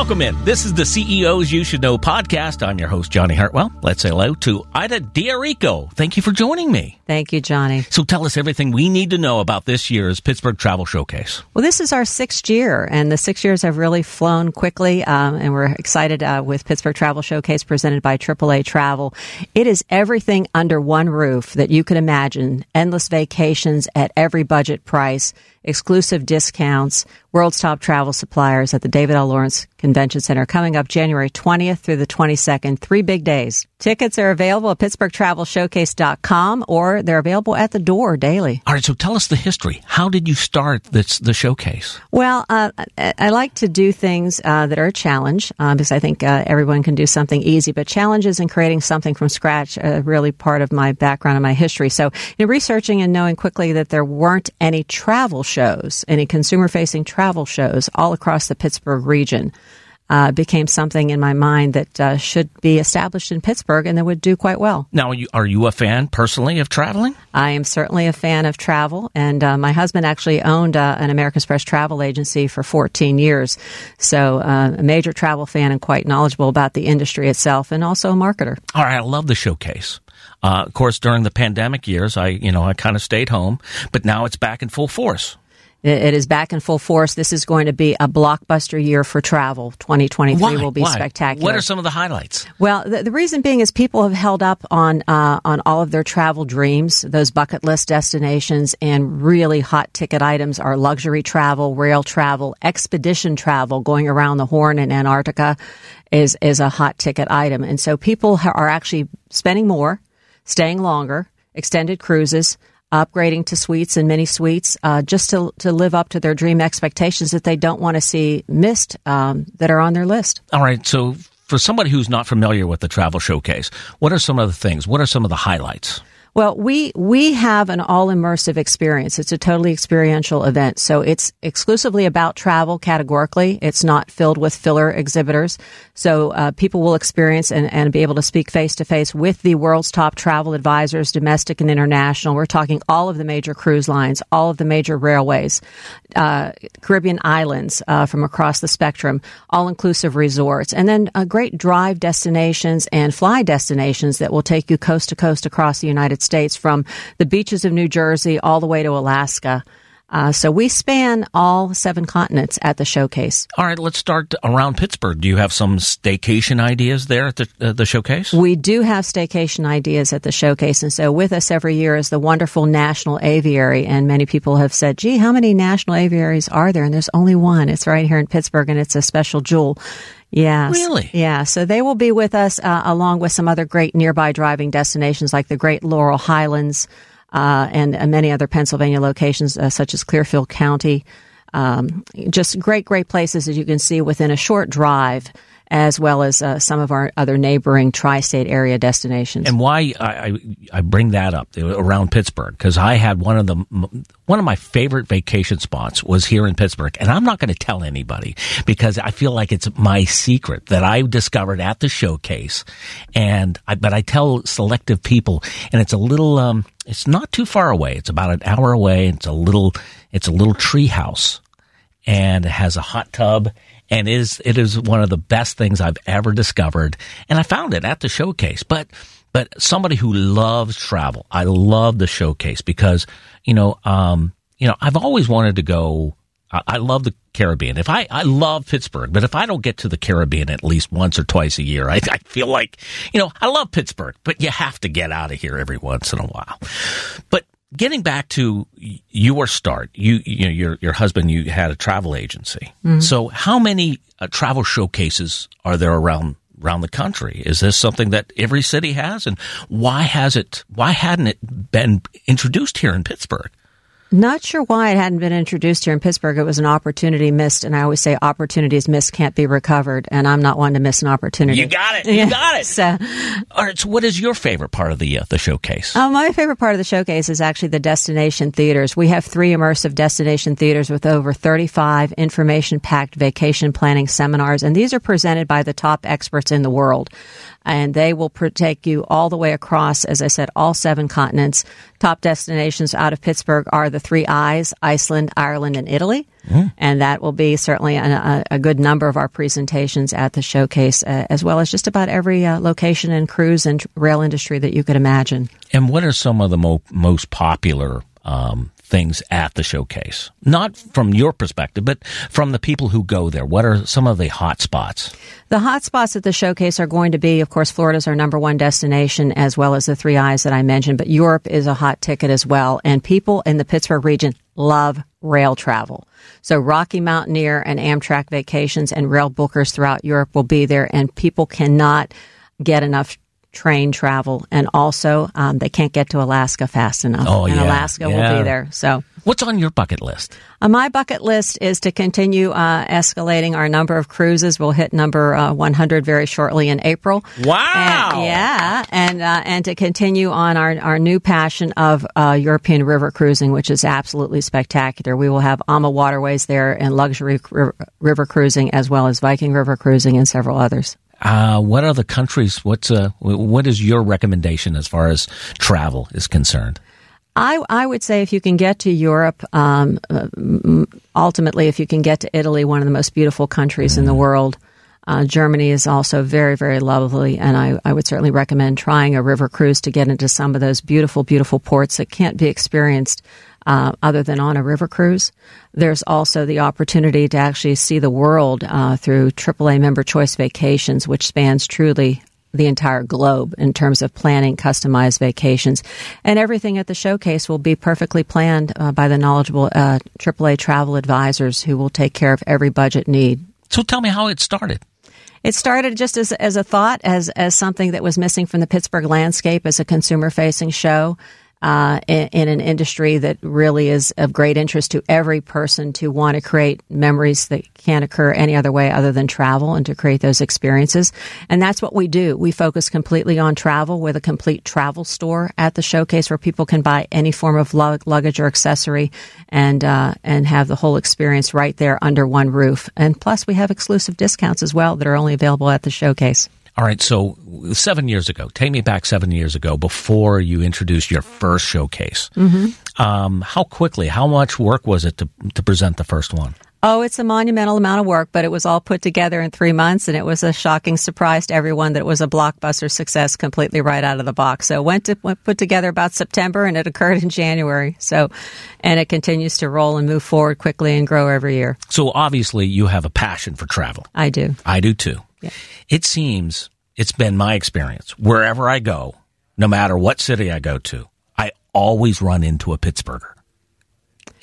Welcome in. This is the CEOs You Should Know podcast. I'm your host, Johnny Hartwell. Let's say hello to Ida D'Errico. Thank you for joining me. Thank you, Johnny. So tell us everything we need to know about this year's Pittsburgh Travel Showcase. Well, this is our sixth year, and the six years have really flown quickly, um, and we're excited uh, with Pittsburgh Travel Showcase presented by AAA Travel. It is everything under one roof that you could imagine endless vacations at every budget price exclusive discounts, world's top travel suppliers at the David L. Lawrence Convention Center coming up January 20th through the 22nd. Three big days. Tickets are available at PittsburghTravelShowcase.com or they're available at the door daily. All right, so tell us the history. How did you start this the showcase? Well, uh, I like to do things uh, that are a challenge uh, because I think uh, everyone can do something easy, but challenges in creating something from scratch are really part of my background and my history. So, in researching and knowing quickly that there weren't any travel shows, any consumer facing travel shows all across the Pittsburgh region uh, became something in my mind that uh, should be established in Pittsburgh and that would do quite well. Now, are you, are you a fan personally of traveling? I am certainly a fan of travel, and uh, my husband actually owned uh, an American Express travel agency for 14 years. So, uh, a major travel fan and quite knowledgeable about the industry itself, and also a marketer. All right, I love the showcase. Uh, of course, during the pandemic years, I you know I kind of stayed home, but now it's back in full force. It is back in full force. This is going to be a blockbuster year for travel. 2023 Why? will be Why? spectacular. What are some of the highlights? Well, the, the reason being is people have held up on uh, on all of their travel dreams, those bucket list destinations, and really hot ticket items are luxury travel, rail travel, expedition travel, going around the Horn in Antarctica is is a hot ticket item, and so people ha- are actually spending more, staying longer, extended cruises upgrading to suites and mini suites uh, just to, to live up to their dream expectations that they don't want to see missed um, that are on their list. All right, so for somebody who's not familiar with the travel showcase, what are some of the things? What are some of the highlights? Well, we we have an all immersive experience. It's a totally experiential event. So it's exclusively about travel categorically. It's not filled with filler exhibitors. So uh, people will experience and, and be able to speak face to face with the world's top travel advisors, domestic and international. We're talking all of the major cruise lines, all of the major railways, uh, Caribbean islands uh, from across the spectrum, all inclusive resorts, and then uh, great drive destinations and fly destinations that will take you coast to coast across the United States from the beaches of New Jersey all the way to Alaska. Uh, so we span all seven continents at the showcase. All right, let's start around Pittsburgh. Do you have some staycation ideas there at the, uh, the showcase? We do have staycation ideas at the showcase. And so with us every year is the wonderful National Aviary. And many people have said, gee, how many national aviaries are there? And there's only one. It's right here in Pittsburgh and it's a special jewel. Yes. Really? Yeah. So they will be with us uh, along with some other great nearby driving destinations like the Great Laurel Highlands uh, and, many other Pennsylvania locations uh, such as Clearfield County. Um, just great, great places that you can see within a short drive as well as uh, some of our other neighboring tri-state area destinations. And why I, I, bring that up around Pittsburgh because I had one of the one of my favorite vacation spots was here in Pittsburgh, and I'm not going to tell anybody because I feel like it's my secret that I discovered at the showcase, and I, but I tell selective people, and it's a little um, it's not too far away. It's about an hour away. It's a little it's a little tree house, and it has a hot tub and is it is one of the best things I've ever discovered. And I found it at the showcase. But but somebody who loves travel, I love the showcase because you know um, you know I've always wanted to go. I, I love the Caribbean. If I I love Pittsburgh, but if I don't get to the Caribbean at least once or twice a year, I, I feel like you know I love Pittsburgh, but you have to get out of here every once in a while. But getting back to your start, you, you know, your your husband, you had a travel agency. Mm-hmm. So, how many uh, travel showcases are there around around the country. Is this something that every city has? And why has it, why hadn't it been introduced here in Pittsburgh? Not sure why it hadn't been introduced here in Pittsburgh. It was an opportunity missed, and I always say opportunities missed can't be recovered, and I'm not one to miss an opportunity. You got it. You got it. so, All right. So, what is your favorite part of the uh, the showcase? uh, my favorite part of the showcase is actually the destination theaters. We have three immersive destination theaters with over 35 information packed vacation planning seminars, and these are presented by the top experts in the world. And they will take you all the way across, as I said, all seven continents. Top destinations out of Pittsburgh are the three I's Iceland, Ireland, and Italy. And that will be certainly a, a, a good number of our presentations at the showcase, uh, as well as just about every uh, location and cruise and rail industry that you could imagine. And what are some of the mo- most popular um, things at the showcase? Not from your perspective, but from the people who go there. What are some of the hot spots? The hot spots at the showcase are going to be, of course, Florida's our number one destination, as well as the three eyes that I mentioned, but Europe is a hot ticket as well. And people in the Pittsburgh region love rail travel. So Rocky Mountaineer and Amtrak vacations and rail bookers throughout Europe will be there, and people cannot get enough train travel. And also, um, they can't get to Alaska fast enough. Oh, and yeah. Alaska will be there. So. What's on your bucket list? Uh, my bucket list is to continue uh, escalating our number of cruises. We'll hit number uh, 100 very shortly in April. Wow. And- yeah, and uh, and to continue on our our new passion of uh, European river cruising, which is absolutely spectacular. We will have AMA waterways there and luxury river cruising, as well as Viking river cruising and several others. Uh, what other countries? What's uh, what is your recommendation as far as travel is concerned? I, I would say if you can get to Europe, um, uh, ultimately, if you can get to Italy, one of the most beautiful countries in the world. Uh, Germany is also very, very lovely, and I, I would certainly recommend trying a river cruise to get into some of those beautiful, beautiful ports that can't be experienced uh, other than on a river cruise. There's also the opportunity to actually see the world uh, through AAA member choice vacations, which spans truly the entire globe in terms of planning customized vacations. And everything at the showcase will be perfectly planned uh, by the knowledgeable uh, AAA travel advisors who will take care of every budget need. So tell me how it started. It started just as, as a thought, as, as something that was missing from the Pittsburgh landscape as a consumer facing show. Uh, in, in an industry that really is of great interest to every person to want to create memories that can't occur any other way other than travel and to create those experiences. And that's what we do. We focus completely on travel with a complete travel store at the showcase where people can buy any form of lug- luggage or accessory and, uh, and have the whole experience right there under one roof. And plus we have exclusive discounts as well that are only available at the showcase. All right, so seven years ago, take me back seven years ago before you introduced your first showcase. Mm-hmm. Um, how quickly, how much work was it to, to present the first one? Oh, it's a monumental amount of work, but it was all put together in three months, and it was a shocking surprise to everyone that it was a blockbuster success completely right out of the box. So it went to went put together about September, and it occurred in January. So, and it continues to roll and move forward quickly and grow every year. So obviously, you have a passion for travel. I do. I do too. It seems it's been my experience wherever I go, no matter what city I go to, I always run into a Pittsburgher.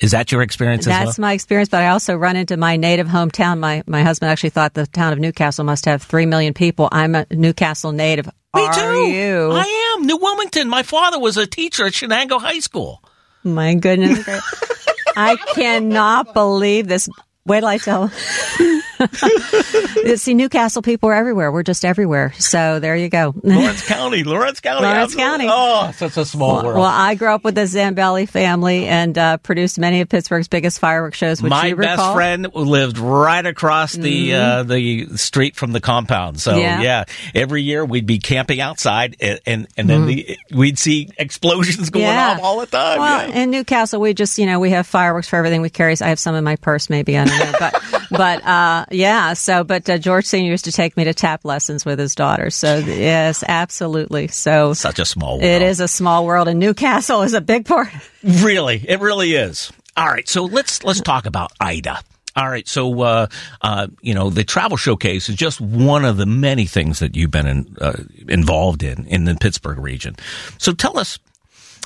Is that your experience as That's well? my experience, but I also run into my native hometown. My my husband actually thought the town of Newcastle must have three million people. I'm a Newcastle native. Me Are too. you? I am. New Wilmington. My father was a teacher at Shenango High School. My goodness. I cannot believe this. Wait till I tell. See, Newcastle people are everywhere. We're just everywhere. So there you go. Lawrence County. Lawrence County. Lawrence absolutely. County. Oh, such a small world. Well, I grew up with the Zambelli family and uh, produced many of Pittsburgh's biggest fireworks shows. Which My you best recall. Mm-hmm. friend lived right across the uh, the street from the compound. So Yeah. yeah. every year we'd be camping outside, and and, and then the, we'd see explosions going Mm-hmm. Yeah. off all the time. Well, yeah. in Newcastle, we just, you know, we have fireworks for everything we carry. I have some in my purse, maybe, I don't know. But, but, uh, yeah, so, but uh, George Sr. used to take me to tap lessons with his daughter. So, yes, absolutely. So, Such a small world. it is a small world, and Newcastle is a big part. Really, it really is. All right, so let's let's talk about Ida. All right, so uh, uh, you know the travel showcase is just one of the many things that you've been in, uh, involved in in the Pittsburgh region. So tell us,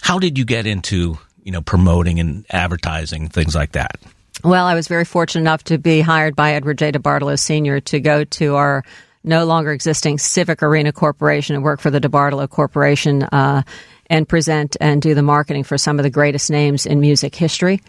how did you get into you know promoting and advertising things like that? Well, I was very fortunate enough to be hired by Edward J. DeBartolo Sr. to go to our no longer existing Civic Arena Corporation and work for the DeBartolo Corporation uh, and present and do the marketing for some of the greatest names in music history.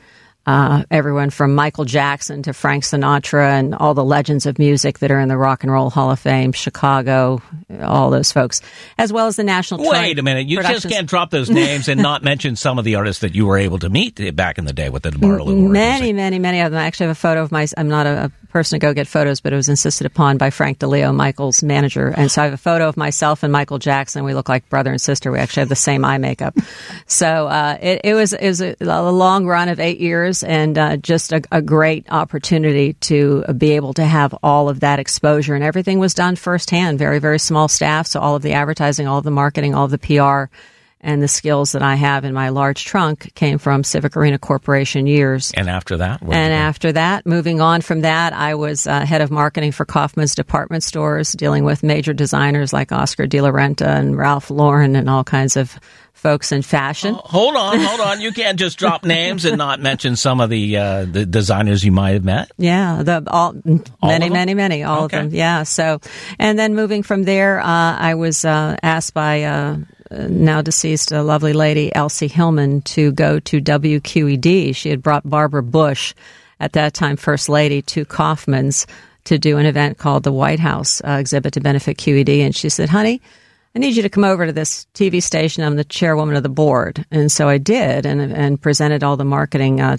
Uh, everyone from Michael Jackson to Frank Sinatra and all the legends of music that are in the Rock and Roll Hall of Fame, Chicago, all those folks, as well as the National. Wait a minute, you just can't drop those names and not mention some of the artists that you were able to meet back in the day with the DeBartolo. Many, many, many of them. I actually have a photo of my. I'm not a, a person to go get photos, but it was insisted upon by Frank DiLeo, Michael's manager. And so I have a photo of myself and Michael Jackson. We look like brother and sister. We actually have the same eye makeup. so uh, it, it, was it was a, a, long run of eight years and uh, just a, a, great opportunity to be able to have all of that exposure. And everything was done firsthand. Very very small staff, so all of the advertising, all of the marketing, all of the PR and the skills that I have in my large trunk came from Civic Arena Corporation years. And after that? And after that, moving on from that, I was uh, head of marketing for Kaufmann's department stores, dealing with major designers like Oscar de la Renta and Ralph Lauren and all kinds of folks in fashion. Oh, hold on, hold on. You can't just drop names and not mention some of the uh, the designers you might have met. Yeah, the all, all many, many, many, all okay. of them. Yeah. So, and then moving from there, uh, I was uh, asked by uh, now deceased, a lovely lady, Elsie Hillman, to go to WQED. She had brought Barbara Bush, at that time First Lady, to Kaufmann's to do an event called the White House uh, exhibit to benefit QED. And she said, honey, I need you to come over to this TV station. I'm the chairwoman of the board. And so I did and, and presented all the marketing uh,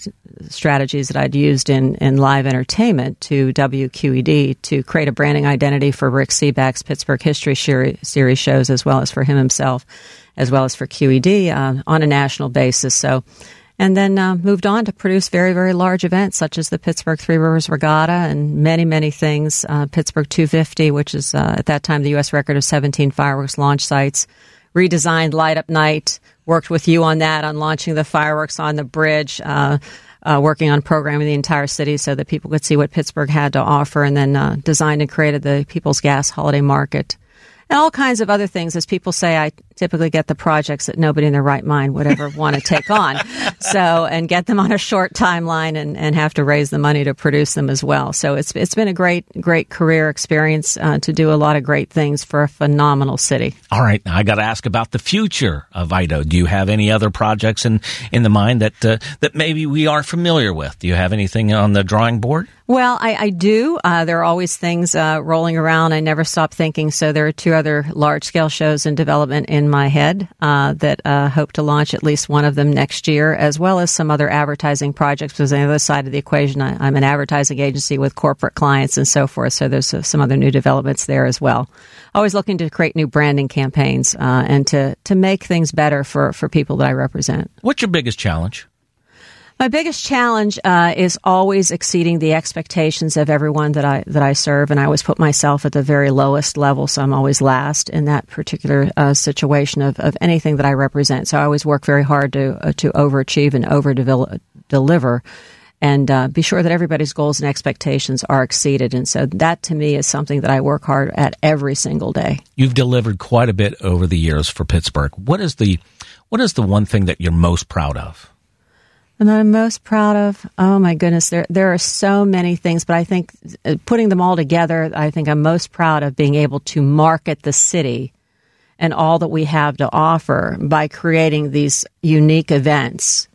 strategies that I'd used in, in live entertainment to WQED to create a branding identity for Rick Sebak's Pittsburgh History Series shows, as well as for him himself, as well as for QED uh, on a national basis. So and then uh, moved on to produce very, very large events such as the Pittsburgh Three Rivers Regatta and many, many things. Uh, Pittsburgh 250, which is uh, at that time the U.S. record of 17 fireworks launch sites. Redesigned Light Up Night, worked with you on that, on launching the fireworks on the bridge. Uh, uh, working on programming the entire city so that people could see what Pittsburgh had to offer, and then uh, designed and created the People's Gas Holiday Market and all kinds of other things. As people say, I typically get the projects that nobody in their right mind would ever want to take on. So, and get them on a short timeline and, and have to raise the money to produce them as well. So it's, it's been a great, great career experience uh, to do a lot of great things for a phenomenal city. All right. Now I got to ask about the future of IDO. Do you have any other projects in, in the mind that, uh, that maybe we aren't familiar with? Do you have anything on the drawing board? Well, I, I do. Uh, there are always things uh, rolling around. I never stop thinking. So there are two other large scale shows in development in my head uh, that uh, hope to launch at least one of them next year, as well as some other advertising projects. Because on the other side of the equation, I, am an advertising agency with corporate clients and so forth. So there's uh, some other new developments there as well. Always looking to create new branding campaigns uh, and to to make things better for for people that I represent. What's your biggest challenge? My biggest challenge uh, is always exceeding the expectations of everyone that I that I serve, and I always put myself at the very lowest level, so I'm always last in that particular uh, situation of, of anything that I represent. So I always work very hard to uh, to overachieve and over deliver, and uh, be sure that everybody's goals and expectations are exceeded. And so that to me is something that I work hard at every single day. You've delivered quite a bit over the years for Pittsburgh. What is the what is the one thing that you're most proud of? And that I'm most proud of. Oh my goodness, there there are so many things, but I think uh, putting them all together, I think I'm most proud of being able to market the city and all that we have to offer by creating these unique events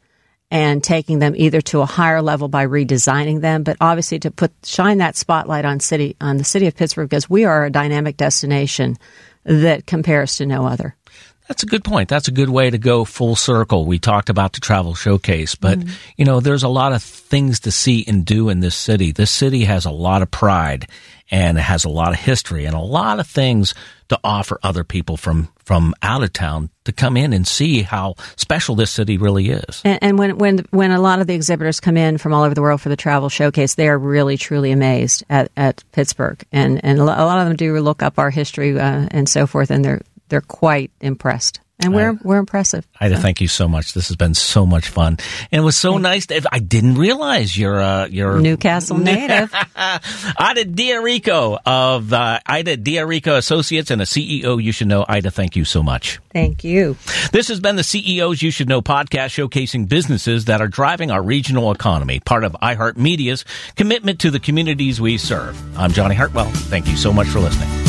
and taking them either to a higher level by redesigning them, but obviously to put shine that spotlight on city on the city of Pittsburgh because we are a dynamic destination that compares to no other. That's a good point. That's a good way to go full circle. We talked about the travel showcase, but mm-hmm. you know, there's a lot of things to see and do in this city. This city has a lot of pride and it has a lot of history and a lot of things to offer other people from from out of town to come in and see how special this city really is. And, and, when when when a lot of the exhibitors come in from all over the world for the travel showcase, they are really truly amazed at, at Pittsburgh, and and a lot of them do look up our history uh, and so forth, and they're they're quite impressed. And we're I, we're impressive. Ida, so. thank you so much. This has been so much fun, and it was so nice. To, I didn't realize you're uh, you're Newcastle native. Ida D'Errico of uh, Ida D'Errico Associates and a CEO you should know. Ida, thank you so much. Thank you. This has been the CEOs You Should Know podcast, showcasing businesses that are driving our regional economy. Part of iHeartMedia's commitment to the communities we serve. I'm Johnny Hartwell. Thank you so much for listening.